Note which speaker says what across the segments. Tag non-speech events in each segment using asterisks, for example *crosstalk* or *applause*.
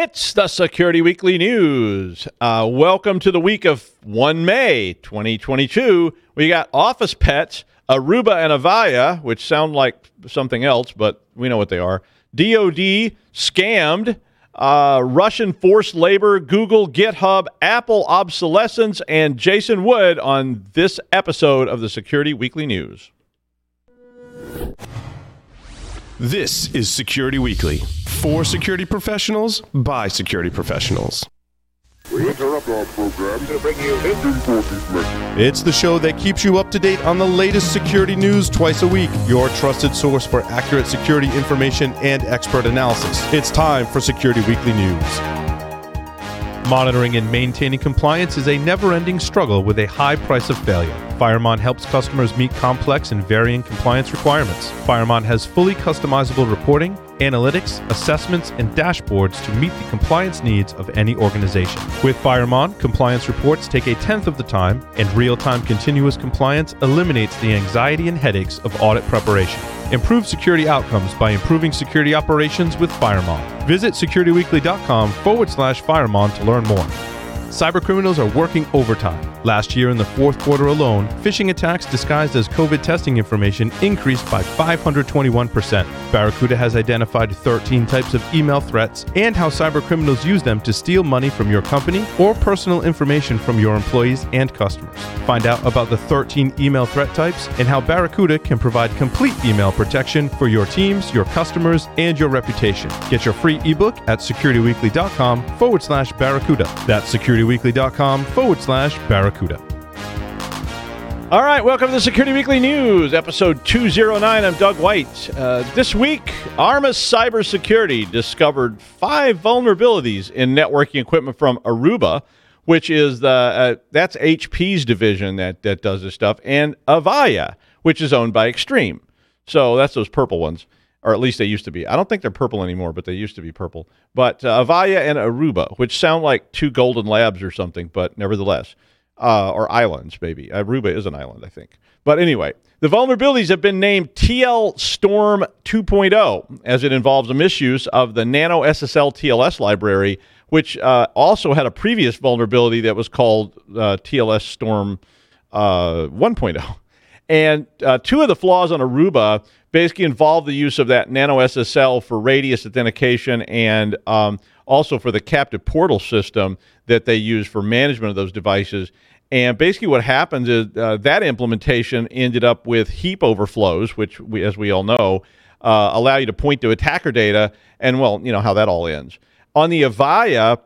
Speaker 1: It's the Security Weekly News. Uh, welcome to the week of 1 May 2022. We got Office Pets, Aruba and Avaya, which sound like something else, but we know what they are. DoD scammed, uh, Russian forced labor, Google, GitHub, Apple obsolescence, and Jason Wood on this episode of the Security Weekly News.
Speaker 2: This is Security Weekly for security professionals by security professionals.
Speaker 3: We interrupt our program to bring you this important message.
Speaker 2: It's the show that keeps you up to date on the latest security news twice a week, your trusted source for accurate security information and expert analysis. It's time for Security Weekly News. Monitoring and maintaining compliance is a never ending struggle with a high price of failure. Firemon helps customers meet complex and varying compliance requirements. Firemon has fully customizable reporting, analytics, assessments, and dashboards to meet the compliance needs of any organization. With Firemon, compliance reports take a tenth of the time, and real time continuous compliance eliminates the anxiety and headaches of audit preparation. Improve security outcomes by improving security operations with Firemon. Visit securityweekly.com forward slash Firemon to learn more. Cybercriminals are working overtime. Last year, in the fourth quarter alone, phishing attacks disguised as COVID testing information increased by 521%. Barracuda has identified 13 types of email threats and how cybercriminals use them to steal money from your company or personal information from your employees and customers. Find out about the 13 email threat types and how Barracuda can provide complete email protection for your teams, your customers, and your reputation. Get your free ebook at securityweekly.com forward slash Barracuda. That's securityweekly.com forward slash Barracuda.
Speaker 1: All right, welcome to the Security Weekly News, episode 209. I'm Doug White. Uh, this week, Armis Cybersecurity discovered five vulnerabilities in networking equipment from Aruba, which is the uh, that's HP's division that that does this stuff, and Avaya, which is owned by Extreme. So that's those purple ones, or at least they used to be. I don't think they're purple anymore, but they used to be purple. But uh, Avaya and Aruba, which sound like two golden labs or something, but nevertheless uh, or islands, maybe. Aruba is an island, I think. But anyway, the vulnerabilities have been named TL Storm 2.0 as it involves a misuse of the Nano SSL TLS library, which uh, also had a previous vulnerability that was called uh, TLS Storm uh, 1.0. And uh, two of the flaws on Aruba basically involved the use of that Nano SSL for radius authentication and um, also for the captive portal system that they use for management of those devices. And basically, what happens is uh, that implementation ended up with heap overflows, which, we, as we all know, uh, allow you to point to attacker data, and well, you know how that all ends. On the Avaya,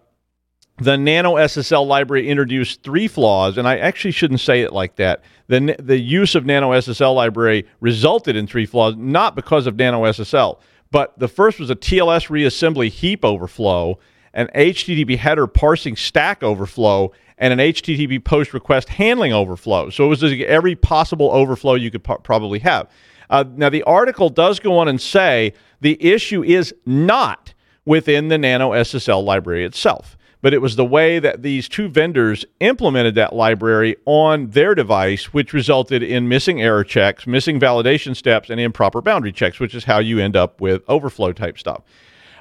Speaker 1: the Nano SSL library introduced three flaws, and I actually shouldn't say it like that. The, the use of Nano SSL library resulted in three flaws, not because of Nano SSL, but the first was a TLS reassembly heap overflow, an HTTP header parsing stack overflow, and an HTTP post request handling overflow. So it was every possible overflow you could probably have. Uh, now, the article does go on and say the issue is not within the Nano SSL library itself, but it was the way that these two vendors implemented that library on their device, which resulted in missing error checks, missing validation steps, and improper boundary checks, which is how you end up with overflow type stuff.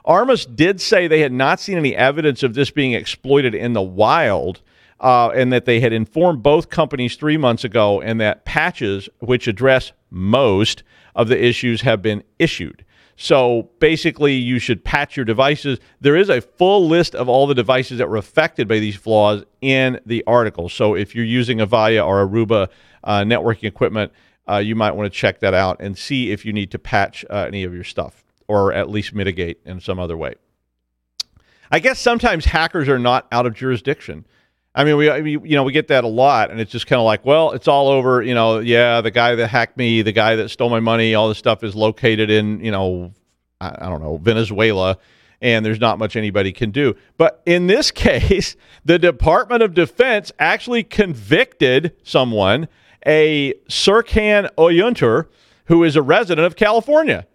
Speaker 1: Armis did say they had not seen any evidence of this being exploited in the wild, uh, and that they had informed both companies three months ago, and that patches which address most of the issues have been issued. So basically, you should patch your devices. There is a full list of all the devices that were affected by these flaws in the article. So if you're using Avaya or Aruba uh, networking equipment, uh, you might want to check that out and see if you need to patch uh, any of your stuff or at least mitigate in some other way. I guess sometimes hackers are not out of jurisdiction. I mean, we, you know we get that a lot, and it's just kind of like, well, it's all over. You know, yeah, the guy that hacked me, the guy that stole my money, all this stuff is located in, you know, I, I don't know, Venezuela, and there's not much anybody can do. But in this *laughs* case, the Department of Defense actually convicted someone, a Sercan Oyuntur, who is a resident of California.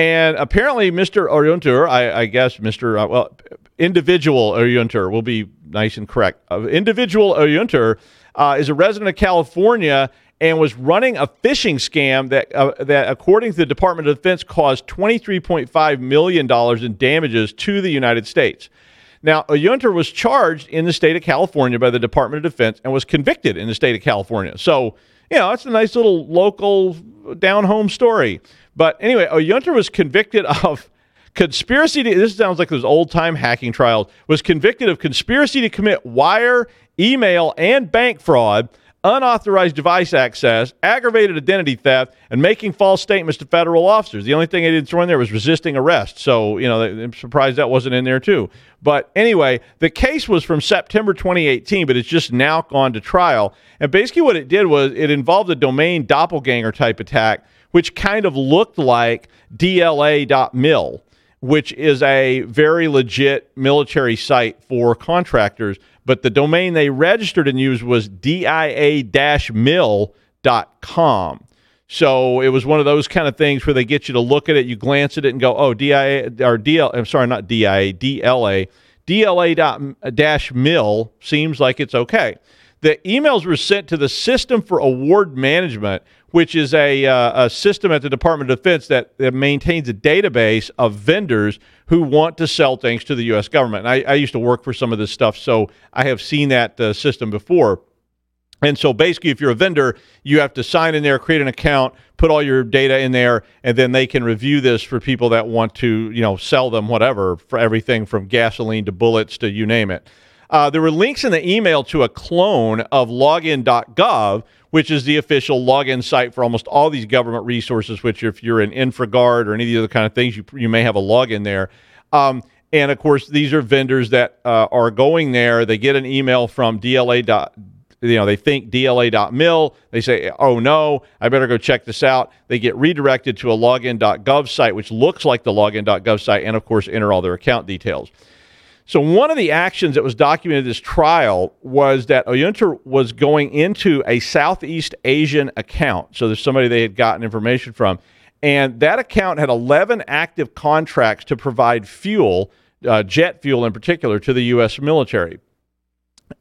Speaker 1: And apparently, Mr. Oyuntur, I, I guess Mr. Uh, well, individual Oyuntur will be nice and correct. Uh, individual Oyuntur uh, is a resident of California and was running a phishing scam that, uh, that according to the Department of Defense, caused $23.5 million in damages to the United States. Now, Oyuntur was charged in the state of California by the Department of Defense and was convicted in the state of California. So, you know, that's a nice little local down home story. But anyway, oh, Oyuntur was convicted of conspiracy to, this sounds like those old time hacking trials, was convicted of conspiracy to commit wire, email, and bank fraud unauthorized device access, aggravated identity theft, and making false statements to federal officers. The only thing they didn't throw in there was resisting arrest. So, you know, I'm surprised that wasn't in there too. But anyway, the case was from September 2018, but it's just now gone to trial. And basically, what it did was it involved a domain doppelganger type attack, which kind of looked like DLA.mil which is a very legit military site for contractors but the domain they registered and used was dia-mil.com. So it was one of those kind of things where they get you to look at it, you glance at it, and go, "Oh, DIA or DL." I'm sorry, not DIA, DLA. DLA-mil seems like it's okay. The emails were sent to the System for Award Management, which is a, uh, a system at the Department of Defense that, that, maintains a database of vendors who want to sell things to the U.S. government. I, I, used to work for some of this stuff, so I have seen that uh, system before. And so basically, if you're a vendor, you have to sign in there, create an account, put all your data in there, and then they can review this for people that want to, you know, sell them whatever for everything from gasoline to bullets to you name it. Uh, there were links in the email to a clone of login.gov, which is the official login site for almost all these government resources, which if you're in InfraGard or any of the other kind of things, you, you may have a login there. Um, and of course, these are vendors that uh, are going there. They get an email from DLA. Dot, you know, they think DLA.mil. They say, oh no, I better go check this out. They get redirected to a login.gov site, which looks like the login.gov site, and of course, enter all their account details. So one of the actions that was documented this trial was that Oyuntur was going into a Southeast Asian account. So there's somebody they had gotten information from. And that account had 11 active contracts to provide fuel, uh, jet fuel in particular, to the U.S. military.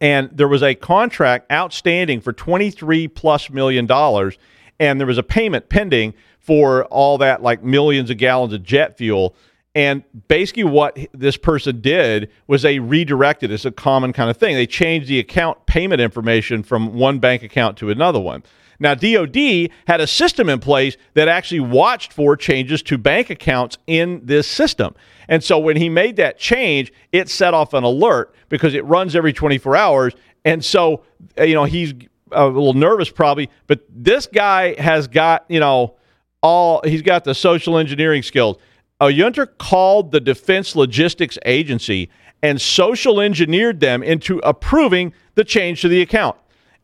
Speaker 1: And there was a contract outstanding for 23 plus million dollars. And there was a payment pending for all that, like millions of gallons of jet fuel and basically, what this person did was they redirected. It's a common kind of thing. They changed the account payment information from one bank account to another one. Now, DOD had a system in place that actually watched for changes to bank accounts in this system. And so when he made that change, it set off an alert because it runs every 24 hours. And so, eh, you know, he's a little nervous probably, but this guy has got, you know, all he's got the social engineering skills. Oyuntur called the Defense Logistics Agency and social engineered them into approving the change to the account.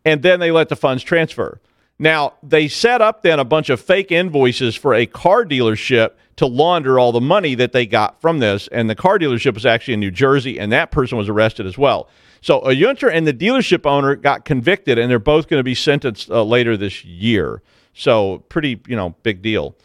Speaker 1: And then they let the funds transfer. Now, they set up then a bunch of fake invoices for a car dealership to launder all the money that they got from this. And the car dealership was actually in New Jersey, and that person was arrested as well. So Oyuntur and the dealership owner got convicted, and they're both going to be sentenced uh, later this year. So pretty, you know, big deal.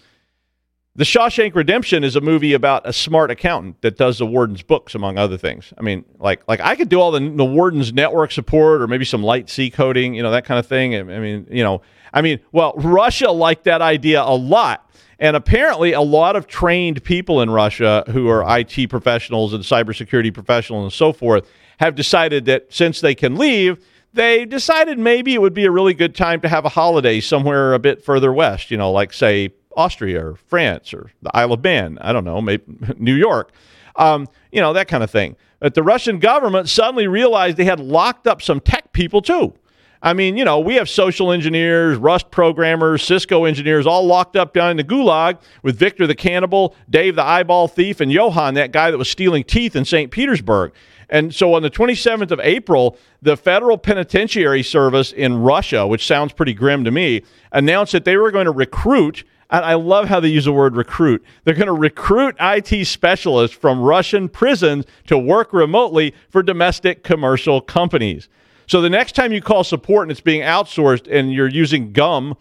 Speaker 1: The Shawshank Redemption is a movie about a smart accountant that does the warden's books, among other things. I mean, like like I could do all the, the warden's network support or maybe some light C coding, you know, that kind of thing. I mean, you know, I mean, well, Russia liked that idea a lot. And apparently, a lot of trained people in Russia who are IT professionals and cybersecurity professionals and so forth have decided that since they can leave, they decided maybe it would be a really good time to have a holiday somewhere a bit further west, you know, like, say, Austria or France or the Isle of Man. I don't know, maybe *laughs* New York. Um, you know, that kind of thing. But the Russian government suddenly realized they had locked up some tech people too. I mean, you know, we have social engineers, Rust programmers, Cisco engineers all locked up down in the gulag with Victor the cannibal, Dave the eyeball thief, and Johan, that guy that was stealing teeth in St. Petersburg. And so on the 27th of April, the Federal Penitentiary Service in Russia, which sounds pretty grim to me, announced that they were going to recruit I love how they use the word recruit. They're going to recruit IT specialists from Russian prisons to work remotely for domestic commercial companies. So the next time you call support and it's being outsourced and you're using gum,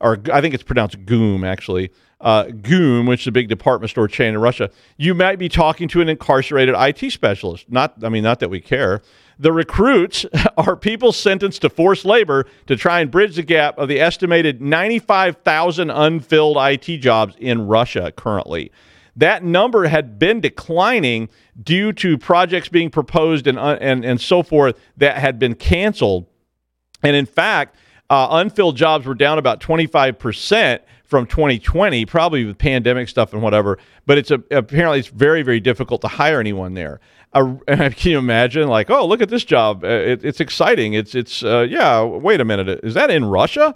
Speaker 1: or I think it's pronounced goom actually, uh, Goom, which is a big department store chain in Russia, you might be talking to an incarcerated IT specialist. Not, I mean, not that we care. The recruits *laughs* are people sentenced to forced labor to try and bridge the gap of the estimated 95,000 unfilled IT jobs in Russia currently. that number had been declining due to projects being proposed and uh, and and so forth that had been canceled. And in fact, uh, unfilled jobs were down about 25% from 2020, probably with pandemic stuff and whatever. But it's a, apparently it's very, very difficult to hire anyone there. Uh, *laughs* can you imagine? Like, oh, look at this job. Uh, it, it's exciting. It's it's uh, yeah. Wait a minute. Is that in Russia?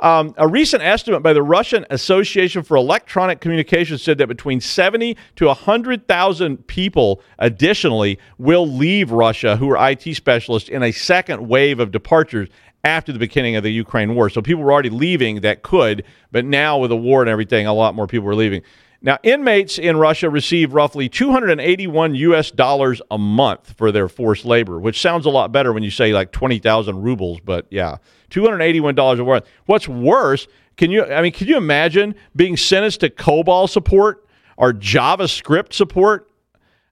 Speaker 1: Um, a recent estimate by the Russian Association for Electronic Communications said that between 70 to 100,000 people additionally will leave Russia who are IT specialists in a second wave of departures after the beginning of the Ukraine war. So people were already leaving that could, but now with the war and everything, a lot more people are leaving. Now, inmates in Russia receive roughly 281 US dollars a month for their forced labor, which sounds a lot better when you say like 20,000 rubles, but yeah, $281 a month. What's worse, can you I mean, can you imagine being sentenced to COBOL support or JavaScript support?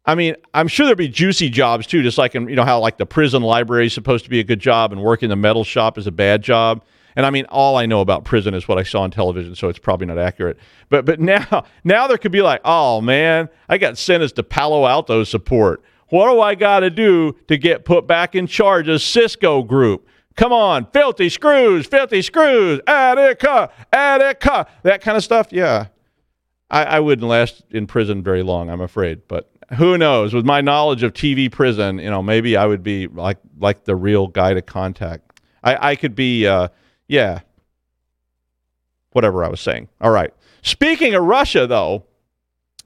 Speaker 1: I mean, I'm sure there'd be juicy jobs too, just like in, you know how like the prison library is supposed to be a good job and working the metal shop is a bad job. And I mean, all I know about prison is what I saw on television, so it's probably not accurate. But but *laughs* now now there could be like, oh man, I got sentenced to Palo Alto support. What do I got to do to get put back in charge of Cisco Group? Come on, filthy screws, filthy screws, Attica, Attica, that kind of stuff. Yeah, I, I wouldn't last in prison very long, I'm afraid. But who knows? With my knowledge of TV prison, you know, maybe I would be like like the real guy to contact. I, I could be, uh, yeah, whatever I was saying. All right. Speaking of Russia, though,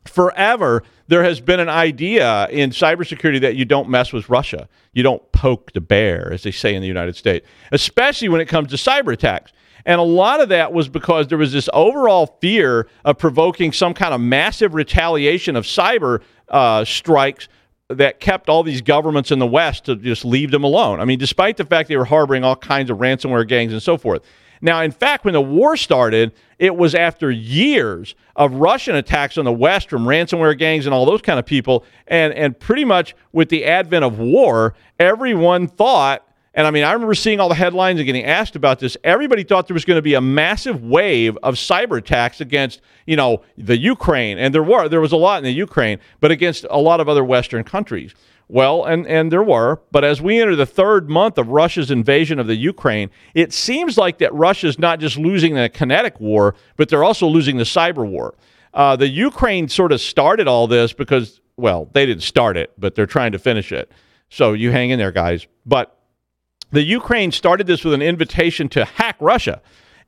Speaker 1: forever there has been an idea in cybersecurity that you don't mess with Russia. You don't poke the bear, as they say in the United States, especially when it comes to cyber attacks. And a lot of that was because there was this overall fear of provoking some kind of massive retaliation of cyber uh, strikes that kept all these governments in the West to just leave them alone. I mean, despite the fact they were harboring all kinds of ransomware gangs and so forth. Now, in fact, when the war started, it was after years of Russian attacks on the West from ransomware gangs and all those kind of people. And, and pretty much with the advent of war, everyone thought and I mean, I remember seeing all the headlines and getting asked about this. Everybody thought there was going to be a massive wave of cyber attacks against, you know, the Ukraine, and there were there was a lot in the Ukraine, but against a lot of other Western countries. Well, and and there were, but as we enter the third month of Russia's invasion of the Ukraine, it seems like that Russia's not just losing the kinetic war, but they're also losing the cyber war. Uh, the Ukraine sort of started all this because, well, they didn't start it, but they're trying to finish it. So you hang in there, guys. But the Ukraine started this with an invitation to hack Russia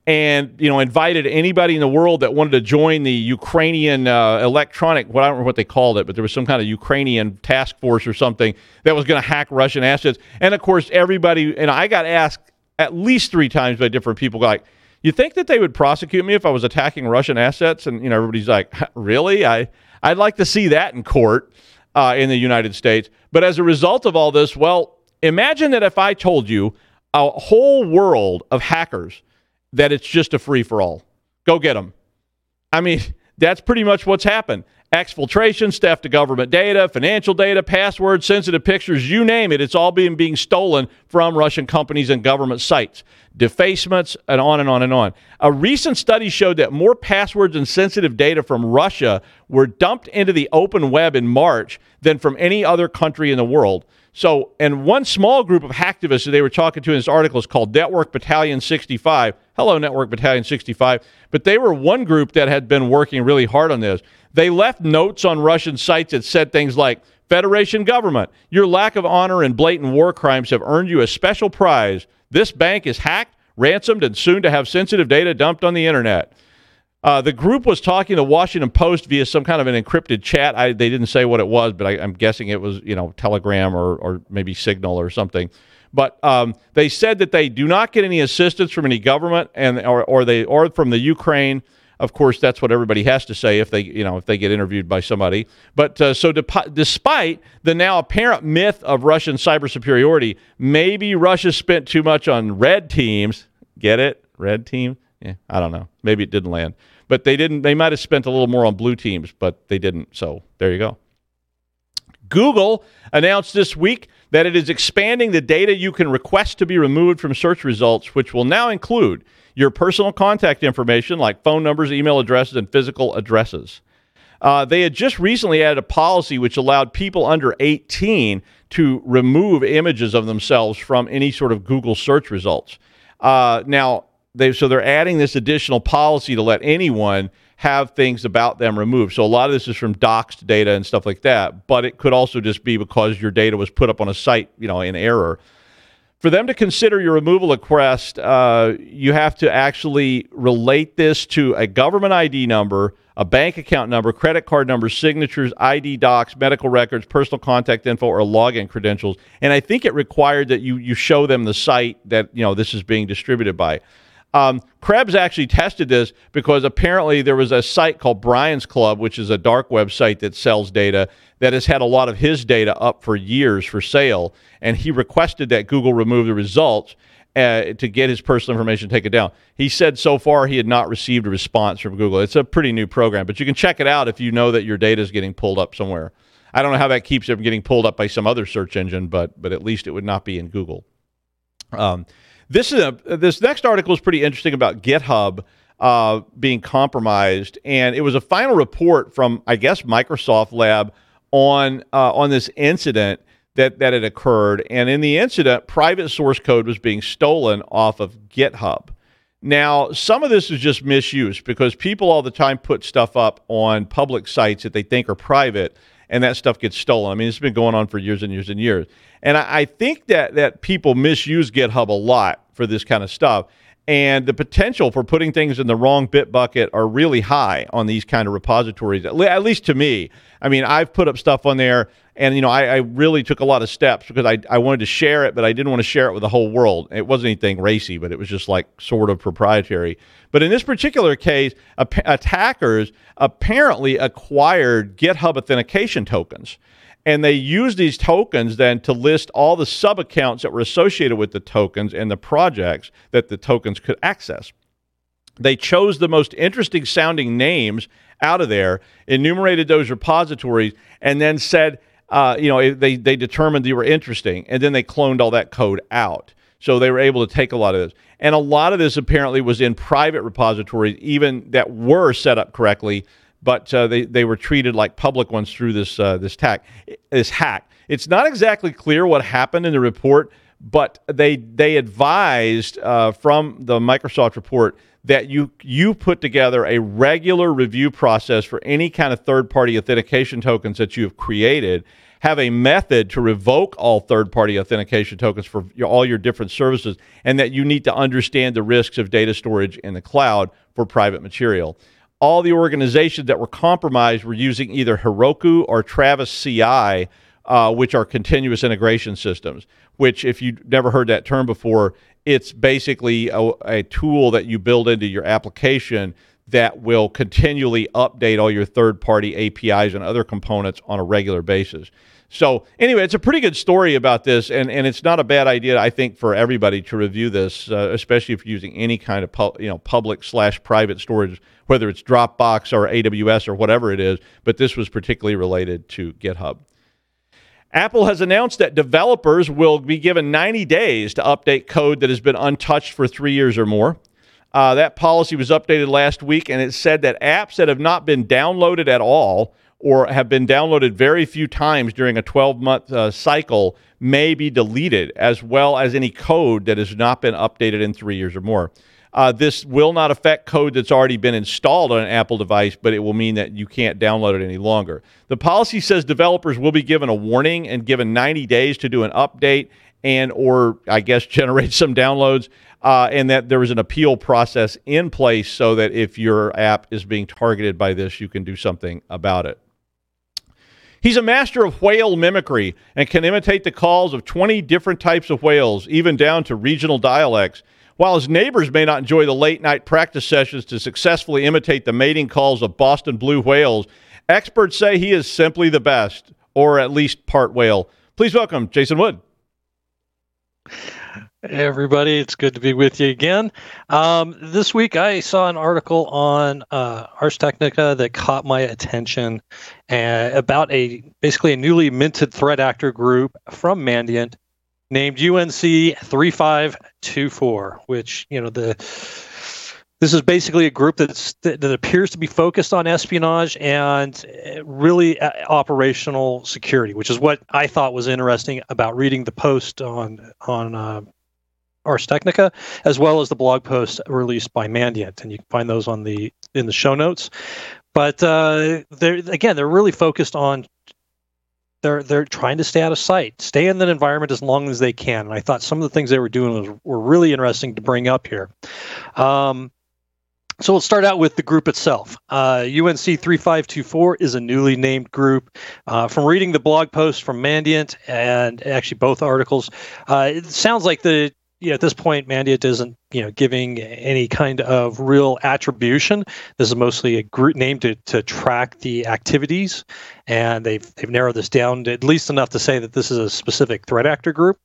Speaker 1: and you know invited anybody in the world that wanted to join the Ukrainian uh, electronic what I don't know what they called it, but there was some kind of Ukrainian task force or something that was going to hack Russian assets. And of course, everybody and I got asked at least three times by different people, like, "You think that they would prosecute me if I was attacking Russian assets?" And you know, everybody's like, *laughs* "Really? I I'd like to see that in court uh, in the United States." But as a result of all this, well, Imagine that if I told you a whole world of hackers that it's just a free for all. Go get them. I mean, *laughs* that's pretty much what's happened. Exfiltration, theft of government data, financial data, passwords, sensitive pictures, you name it, it's all being being stolen from Russian companies and government sites. Defacements and on and on and on. A recent study showed that more passwords and sensitive data from Russia were dumped into the open web in March than from any other country in the world. So, and one small group of hacktivists that they were talking to in this article is called Network Battalion 65. Hello, Network Battalion 65. But they were one group that had been working really hard on this. They left notes on Russian sites that said things like, Federation government, your lack of honor and blatant war crimes have earned you a special prize. This bank is hacked, ransomed, and soon to have sensitive data dumped on the internet. Uh, the group was talking to Washington Post via some kind of an encrypted chat. I, they didn't say what it was, but I, am guessing it was, you know, Telegram or, or maybe Signal or something. But um, they said that they do not get any assistance from any government and or, or they or from the Ukraine. Of course, that's what everybody has to say if they, you know, if they get interviewed by somebody. But uh, so, de- despite the now apparent myth of Russian cyber superiority, maybe Russia spent too much on red teams. Get it? Red team yeah, I don't know. Maybe it didn't land, but they didn't. They might have spent a little more on blue teams, but they didn't. So there you go. Google announced this week that it is expanding the data you can request to be removed from search results, which will now include your personal contact information like phone numbers, email addresses, and physical addresses. Uh, they had just recently added a policy which allowed people under 18 to remove images of themselves from any sort of Google search results. Uh, now, they so they're adding this additional policy to let anyone have things about them removed. So a lot of this is from doxed data and stuff like that, but it could also just be because your data was put up on a site, you know, in error. For them to consider your removal request, uh, you have to actually relate this to a government ID number, a bank account number, credit card number, signatures, ID docs, medical records, personal contact info, or login credentials. And I think it required that you you show them the site that you know this is being distributed by. Um, Krebs actually tested this because apparently there was a site called Brian's Club, which is a dark website that sells data that has had a lot of his data up for years for sale, and he requested that Google remove the results. Uh, to get his personal information taken down. He said so far he had not received a response from Google. It's a pretty new program, but you can check it out if you know that your data is getting pulled up somewhere. I don't know how that keeps it from getting pulled up by some other search engine, but but at least it would not be in Google. Um, this is a, this next article is pretty interesting about GitHub uh, being compromised, and it was a final report from I guess Microsoft Lab on uh, on this incident that that had occurred. And in the incident, private source code was being stolen off of GitHub. Now, some of this is just misuse because people all the time put stuff up on public sites that they think are private, and that stuff gets stolen. I mean, it's been going on for years and years and years. And I, I think that that people misuse GitHub a lot for this kind of stuff. And the potential for putting things in the wrong bit bucket are really high on these kind of repositories, at, least to me. I mean, I've put up stuff on there, and you know, I, I, really took a lot of steps because I, I wanted to share it, but I didn't want to share it with the whole world. It wasn't anything racy, but it was just like sort of proprietary. But in this particular case, attackers apparently acquired GitHub authentication tokens and they used these tokens then to list all the sub accounts that were associated with the tokens and the projects that the tokens could access. They chose the most interesting sounding names out of there, enumerated those repositories, and then said, uh, you know, they, they determined they were interesting, and then they cloned all that code out. So they were able to take a lot of this. And a lot of this apparently was in private repositories, even that were set up correctly but uh, they, they were treated like public ones through this, uh, this, tack, this hack. It's not exactly clear what happened in the report, but they, they advised uh, from the Microsoft report that you, you put together a regular review process for any kind of third party authentication tokens that you have created have a method to revoke all third party authentication tokens for your, all your different services, and that you need to understand the risks of data storage in the cloud for private material all the organizations that were compromised were using either Heroku or Travis CI, uh, which are continuous integration systems. Which, if you've never heard that term before, it's basically a, a tool that you build into your application that will continually update all your third party APIs and other components on a regular basis. So anyway, it's a pretty good story about this, and, and it's not a bad idea, I think, for everybody to review this, uh, especially if you're using any kind of pu- you know public slash private storage, whether it's Dropbox or AWS or whatever it is. But this was particularly related to GitHub. Apple has announced that developers will be given 90 days to update code that has been untouched for three years or more. Uh, that policy was updated last week, and it said that apps that have not been downloaded at all or have been downloaded very few times during a 12 month uh, cycle may be deleted, as well as any code that has not been updated in three years or more. Uh, this will not affect code that's already been installed on an Apple device, but it will mean that you can't download it any longer. The policy says developers will be given a warning and given 90 days to do an update and or I guess *laughs* generate some downloads, uh, and that there is an appeal process in place so that if your app is being targeted by this, you can do something about it. He's a master of whale mimicry and can imitate the calls of 20 different types of whales, even down to regional dialects. While his neighbors may not enjoy the late night practice sessions to successfully imitate the mating calls of Boston blue whales, experts say he is simply the best, or at least part whale. Please welcome Jason Wood.
Speaker 4: Hey everybody, it's good to be with you again. Um, this week I saw an article on uh, Ars Technica that caught my attention uh, about a basically a newly minted threat actor group from Mandiant named UNC 3524, which, you know, the this is basically a group that's that, appears to be focused on espionage and uh, really uh, operational security, which is what I thought was interesting about reading the post on on uh, Ars Technica, as well as the blog post released by Mandiant, and you can find those on the in the show notes. But uh, they're again, they're really focused on they're they're trying to stay out of sight, stay in that environment as long as they can. And I thought some of the things they were doing was, were really interesting to bring up here. Um, so we'll start out with the group itself. Uh, UNC 3524 is a newly named group. Uh, from reading the blog post from Mandiant and actually both articles, uh, it sounds like the know, at this point, Mandiant isn't you know giving any kind of real attribution. This is mostly a group name to, to track the activities, and they've they've narrowed this down at least enough to say that this is a specific threat actor group.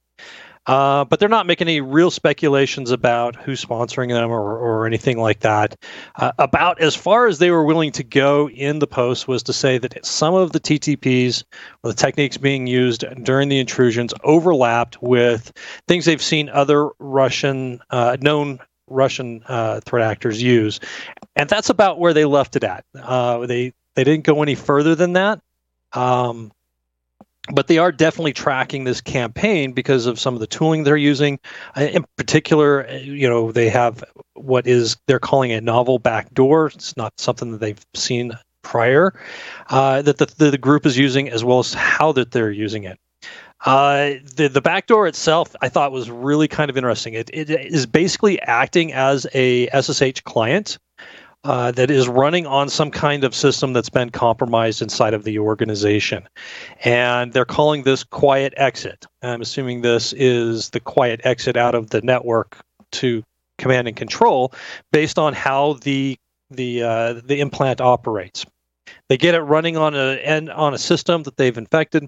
Speaker 4: Uh, but they're not making any real speculations about who's sponsoring them or, or anything like that. Uh, about as far as they were willing to go in the post was to say that some of the TTPs or the techniques being used during the intrusions overlapped with things they've seen other Russian, uh, known Russian uh, threat actors use. And that's about where they left it at. Uh, they, they didn't go any further than that. Um, but they are definitely tracking this campaign because of some of the tooling they're using. Uh, in particular, uh, you know, they have what is they're calling a novel backdoor. It's not something that they've seen prior uh, that the, the, group is using, as well as how that they're using it. Uh, the the backdoor itself, I thought was really kind of interesting. It, it is basically acting as a SSH client uh, that is running on some kind of system that's been compromised inside of the organization. And they're calling this quiet exit. I'm assuming this is the quiet exit out of the network to command and control based on how the the uh, the implant operates. They get it running on a on a system that they've infected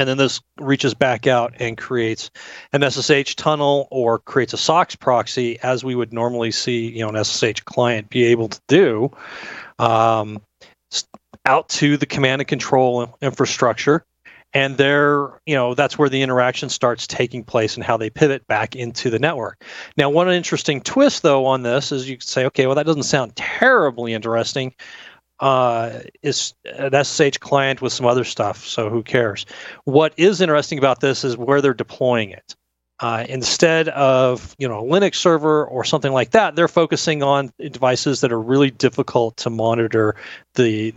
Speaker 4: and then this reaches back out and creates an SSH tunnel or creates a SOCKS proxy as we would normally see, you know, an SSH client be able to do um, out to the command and control infrastructure. And there, you know, that's where the interaction starts taking place and how they pivot back into the network. Now, one interesting twist, though, on this is you could say, okay, well, that doesn't sound terribly interesting uh, is an SSH client with some other stuff, so who cares? What is interesting about this is where they're deploying it. Uh, instead of you know a Linux server or something like that, they're focusing on devices that are really difficult to monitor the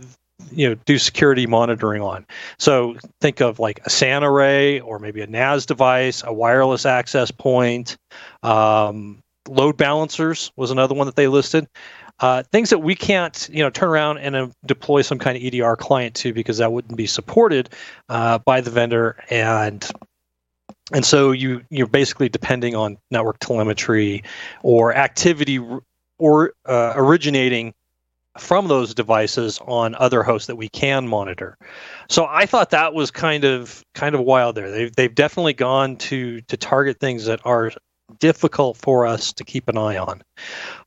Speaker 4: you know do security monitoring on. So think of like a SAN array or maybe a NAS device, a wireless access point. Um, load balancers was another one that they listed. Uh, things that we can't, you know, turn around and uh, deploy some kind of EDR client to because that wouldn't be supported uh, by the vendor, and and so you you're basically depending on network telemetry or activity or uh, originating from those devices on other hosts that we can monitor. So I thought that was kind of kind of wild there. They've they've definitely gone to to target things that are difficult for us to keep an eye on.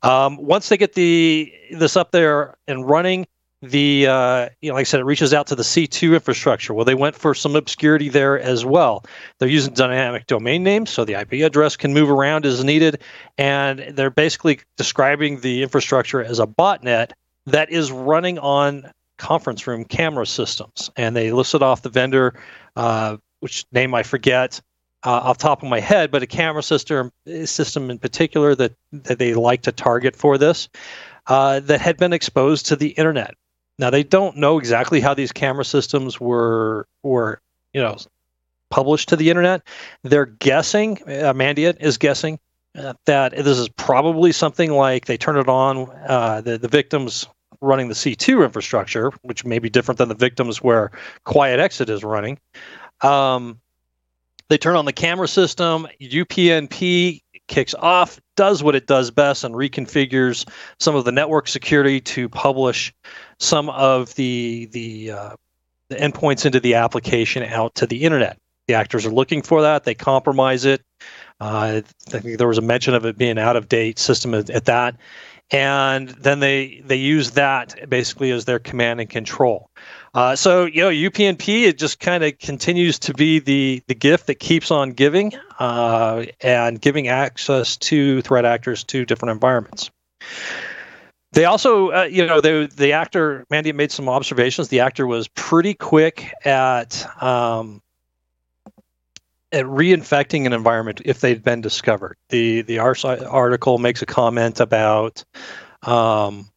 Speaker 4: Um, once they get the this up there and running, the uh, you know, like I said, it reaches out to the C2 infrastructure. Well, they went for some obscurity there as well. They're using dynamic domain names, so the IP address can move around as needed, and they're basically describing the infrastructure as a botnet that is running on conference room camera systems. And they listed off the vendor, uh, which name I forget, uh, off top of my head, but a camera system system in particular that, that they like to target for this uh, that had been exposed to the internet. Now they don't know exactly how these camera systems were were you know published to the internet. They're guessing. Uh, Mandiant is guessing uh, that this is probably something like they turn it on. Uh, the the victims running the C2 infrastructure, which may be different than the victims where Quiet Exit is running. Um, they turn on the camera system. UPnP kicks off, does what it does best, and reconfigures some of the network security to publish some of the the, uh, the endpoints into the application out to the internet. The actors are looking for that. They compromise it. Uh, I think there was a mention of it being out of date system at, at that, and then they they use that basically as their command and control. Uh, so you know, UPnP it just kind of continues to be the the gift that keeps on giving uh, and giving access to threat actors to different environments. They also, uh, you know, the the actor Mandiant made some observations. The actor was pretty quick at um, at reinfecting an environment if they'd been discovered. The the article makes a comment about um,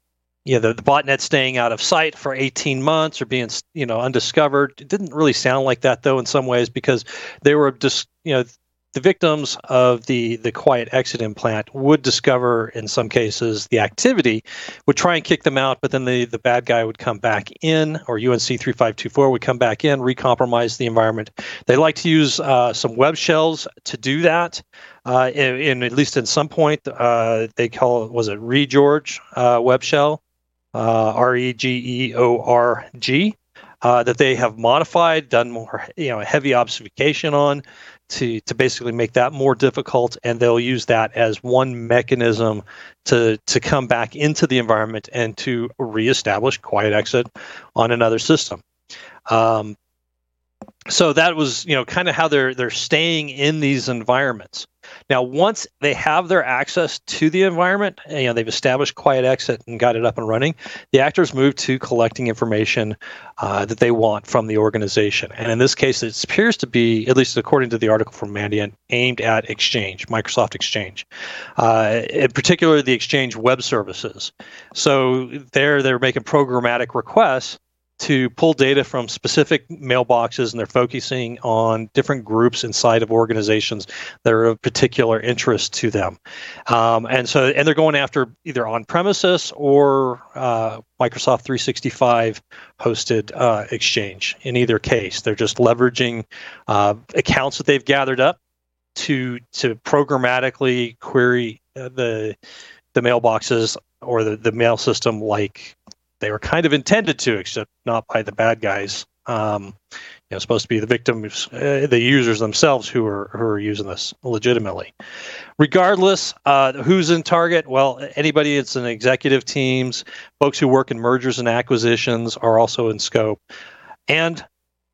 Speaker 4: you know, the, the botnet staying out of sight for 18 months or being you know undiscovered. It didn't really sound like that though in some ways because they were just you know the victims of the the quiet exit implant would discover in some cases the activity would try and kick them out but then the the bad guy would come back in or unc 3524 would come back in recompromise the environment. They like to use uh, some web shells to do that. Uh, in, in, at least in some point uh, they call it was it regeorg uh, web shell? Uh, r-e-g-e-o-r-g uh, that they have modified, done more, you know, heavy obfuscation on, to to basically make that more difficult and they'll use that as one mechanism to to come back into the environment and to reestablish quiet exit on another system. Um, so that was you know kind of how they're they're staying in these environments now, once they have their access to the environment, you know, they've established quiet exit and got it up and running, the actors move to collecting information uh, that they want from the organization. And in this case, it appears to be, at least according to the article from Mandiant, aimed at Exchange, Microsoft Exchange, uh, in particular the Exchange web services. So there, they're making programmatic requests to pull data from specific mailboxes and they're focusing on different groups inside of organizations that are of particular interest to them. Um, and so and they're going after either on premises or uh, microsoft 365 hosted uh, exchange in either case. They're just leveraging uh, accounts that they've gathered up to to programmatically query uh, the the mailboxes or the, the mail system like they were kind of intended to, except not by the bad guys. Um, you know, supposed to be the victims, uh, the users themselves who are who are using this legitimately. Regardless, uh, who's in target? Well, anybody that's in executive teams, folks who work in mergers and acquisitions are also in scope, and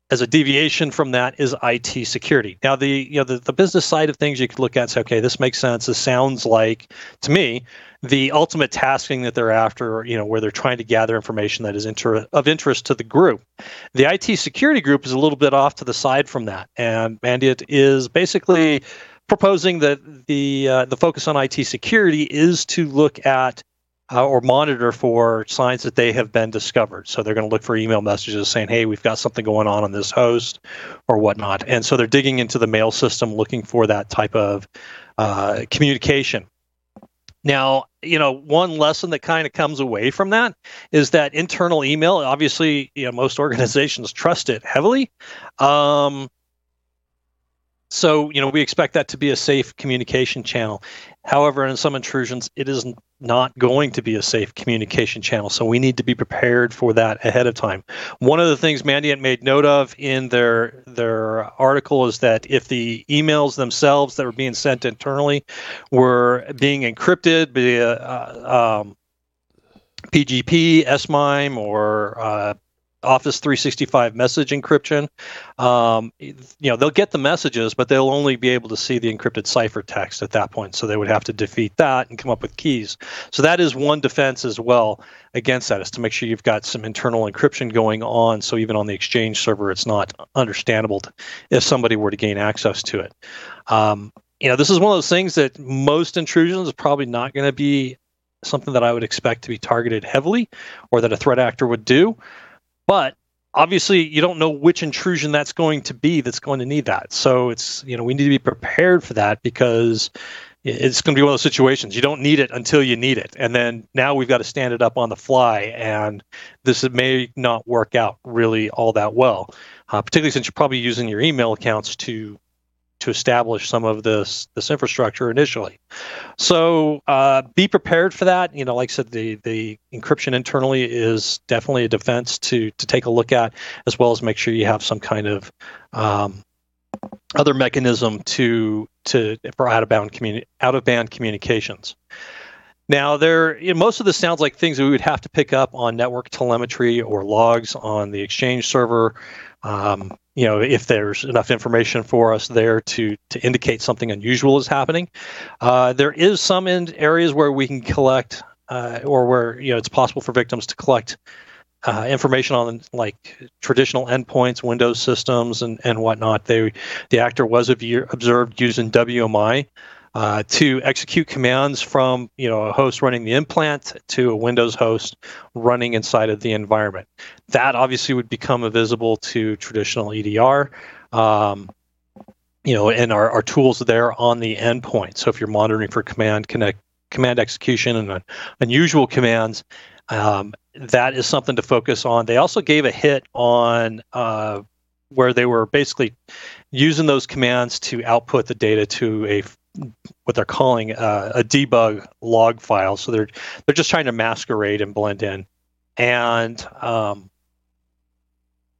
Speaker 4: as a deviation from that is IT security. Now, the you know the, the business side of things you could look at and say, okay, this makes sense. This sounds like to me the ultimate tasking that they're after, you know, where they're trying to gather information that is inter- of interest to the group. The IT security group is a little bit off to the side from that, and and it is basically proposing that the uh, the focus on IT security is to look at uh, or monitor for signs that they have been discovered. So they're going to look for email messages saying, "Hey, we've got something going on on this host," or whatnot. And so they're digging into the mail system looking for that type of uh, communication. Now, you know, one lesson that kind of comes away from that is that internal email. Obviously, you know, most *laughs* organizations trust it heavily. Um, so, you know, we expect that to be a safe communication channel. However, in some intrusions, it is not going to be a safe communication channel. So we need to be prepared for that ahead of time. One of the things Mandiant made note of in their their article is that if the emails themselves that were being sent internally were being encrypted via uh, um, PGP, SMIME, or uh, Office 365 message encryption. Um, you know, they'll get the messages, but they'll only be able to see the encrypted ciphertext at that point. So they would have to defeat that and come up with keys. So that is one defense as well against that is to make sure you've got some internal encryption going on. So even on the Exchange server, it's not understandable to, if somebody were to gain access to it. Um, you know, this is one of those things that most intrusions is probably not going to be something that I would expect to be targeted heavily or that a threat actor would do. But obviously you don't know which intrusion that's going to be that's going to need that. So it's you know we need to be prepared for that because it's going to be one of those situations you don't need it until you need it, and then now we've got to stand it up on the fly, and this may not work out really all that well, uh, particularly since you're probably using your email accounts to to establish some of this this infrastructure initially. So uh, be prepared for that. You know, like I said, the the encryption internally is definitely a defense to to take a look at, as well as make sure you have some kind of um, other mechanism to to for out of bound communi- out of band communications. Now, there you know, most of this sounds like things that we would have to pick up on network telemetry or logs on the Exchange server. Um, you know, if there's enough information for us there to to indicate something unusual is happening. Uh, there is some in areas where we can collect uh, or where you know it's possible for victims to collect uh, information on like traditional endpoints, Windows systems, and and whatnot. They the actor was observed using WMI. Uh, to execute commands from you know a host running the implant to a Windows host running inside of the environment. That obviously would become visible to traditional EDR. Um, you know, and our, our tools there on the endpoint. So if you're monitoring for command connect command execution and unusual commands, um, that is something to focus on. They also gave a hit on uh, where they were basically using those commands to output the data to a what they're calling uh, a debug log file. So they're they're just trying to masquerade and blend in, and um,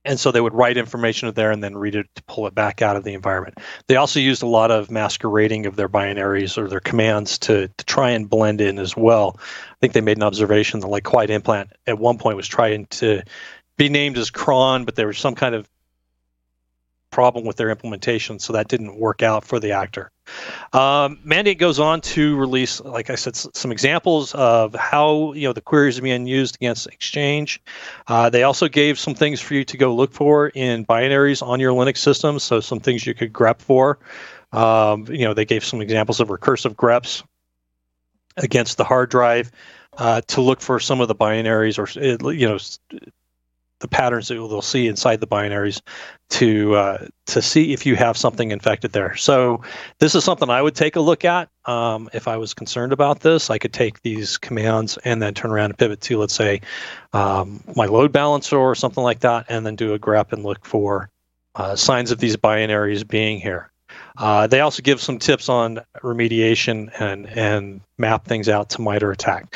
Speaker 4: and so they would write information there and then read it to pull it back out of the environment. They also used a lot of masquerading of their binaries or their commands to, to try and blend in as well. I think they made an observation that like Quiet Implant at one point was trying to be named as cron, but there was some kind of problem with their implementation, so that didn't work out for the actor. Um, Mandiant goes on to release, like I said, some examples of how you know the queries are being used against Exchange. Uh, they also gave some things for you to go look for in binaries on your Linux system, so some things you could grep for. Um, you know, they gave some examples of recursive greps against the hard drive uh, to look for some of the binaries or you know the patterns that they'll see inside the binaries to uh, to see if you have something infected there. So this is something I would take a look at um, if I was concerned about this. I could take these commands and then turn around and pivot to, let's say, um, my load balancer or something like that, and then do a grep and look for uh, signs of these binaries being here. Uh, they also give some tips on remediation and and map things out to MITRE ATT&CK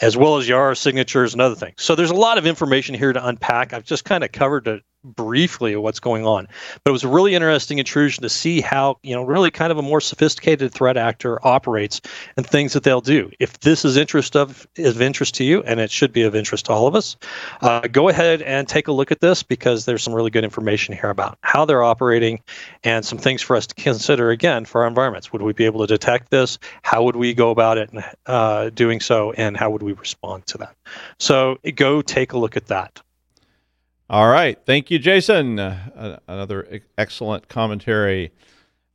Speaker 4: as well as Yara signatures and other things. So there's a lot of information here to unpack. I've just kind of covered it briefly what's going on. But it was a really interesting intrusion to see how, you know, really kind of a more sophisticated threat actor operates and things that they'll do. If this is interest of is of interest to you, and it should be of interest to all of us, uh, go ahead and take a look at this because there's some really good information here about how they're operating and some things for us to consider again for our environments. Would we be able to detect this? How would we go about it uh, doing so, and how would we respond to that? So go take a look at that.
Speaker 1: All right. Thank you, Jason. Uh, another excellent commentary.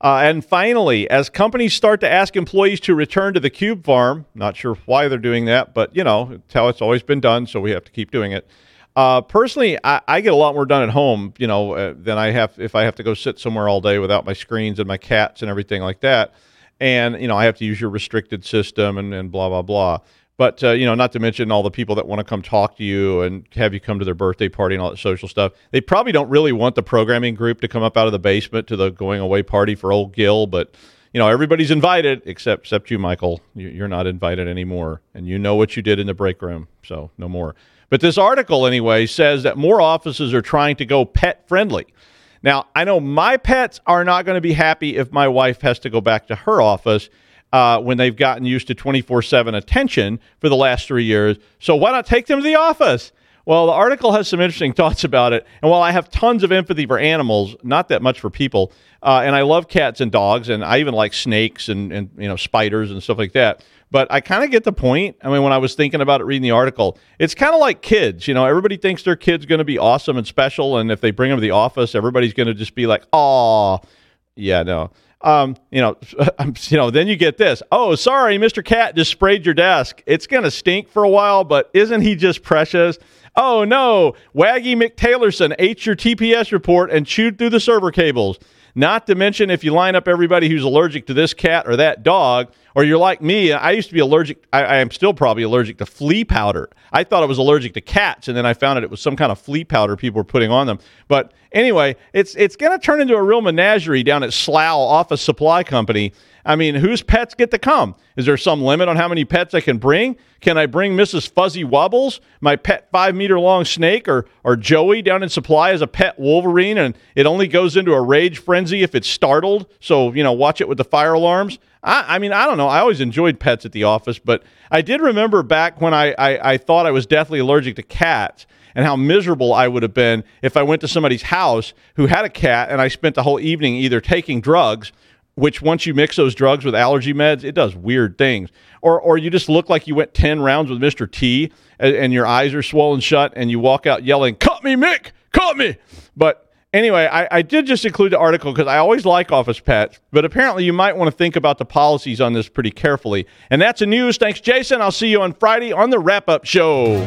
Speaker 1: Uh, and finally, as companies start to ask employees to return to the cube farm, not sure why they're doing that, but you know, it's how it's always been done, so we have to keep doing it. Uh, personally, I, I, get a lot more done at home, you know, uh, than I have if I have to go sit somewhere all day without my screens and my cats and everything like that. And you know, I have to use your restricted system and, and blah blah blah. But uh, you know, not to mention all the people that want to come talk to you and have you come to their birthday party and all that social stuff. They probably don't really want the programming group to come up out of the basement to the going away party for old Gil, but you know everybody's invited except except you, Michael. You're not invited anymore, and you know what you did in the break room, so no more. But this article, anyway, says that more offices are trying to go pet friendly. Now, I know my pets are not going to be happy if my wife has to go back to her office uh, when they've gotten used to 24 7 attention for the last three years. So why not take them to the office? Well, the article has some interesting *laughs* thoughts about it. And while I have tons of empathy for animals, not that much for people, uh, and I love cats and dogs, and I even like snakes and, and you know spiders and stuff like that. But I kind of get the point. I mean, when I was thinking about it, reading the article, it's kind of like kids. You know, everybody thinks their kid's going to be awesome and special, and if they bring them to the office, everybody's going to just be like, "Oh, yeah, no." Um, you know, *laughs* you know, then you get this. Oh, sorry, Mr. Cat just sprayed your desk. It's gonna stink for a while, but isn't he just precious? Oh no, Waggy McTaylorson ate your TPS report and chewed through the server cables. Not to mention, if you line up everybody who's allergic to this cat or that dog, or you're like me, I used to be allergic. I, I, am still probably allergic to flea powder. I thought I was allergic to cats, and then I found out it was some kind of flea powder people were putting on them. But anyway, it's it's going to turn into a real menagerie down at Slough Office Supply Company I mean, whose pets get to come? Is there some limit on how many pets I can bring? Can I bring Mrs. Fuzzy Wubbles, my pet five meter long snake, or, or Joey down in supply as a pet Wolverine, and it only goes into a rage frenzy if it's startled? So, you know, watch it with the fire alarms. I, I mean, I don't know. I always enjoyed pets at the office, but I did remember back when I, I, I thought I was deathly allergic to cats and how miserable I would have been if I went to somebody's house who had a cat and I spent the whole evening either taking drugs which once you mix those drugs with allergy meds, it does weird things. Or, or you just look like you went 10 rounds with Mr. T and, and your eyes are swollen shut and you walk out yelling, Cut me, Mick! Cut me! But anyway, I, I did just include the article because I always like office pets, but apparently you might want to think about the policies on this pretty carefully. And that's the news. Thanks, Jason. I'll see you on Friday on the wrap up show.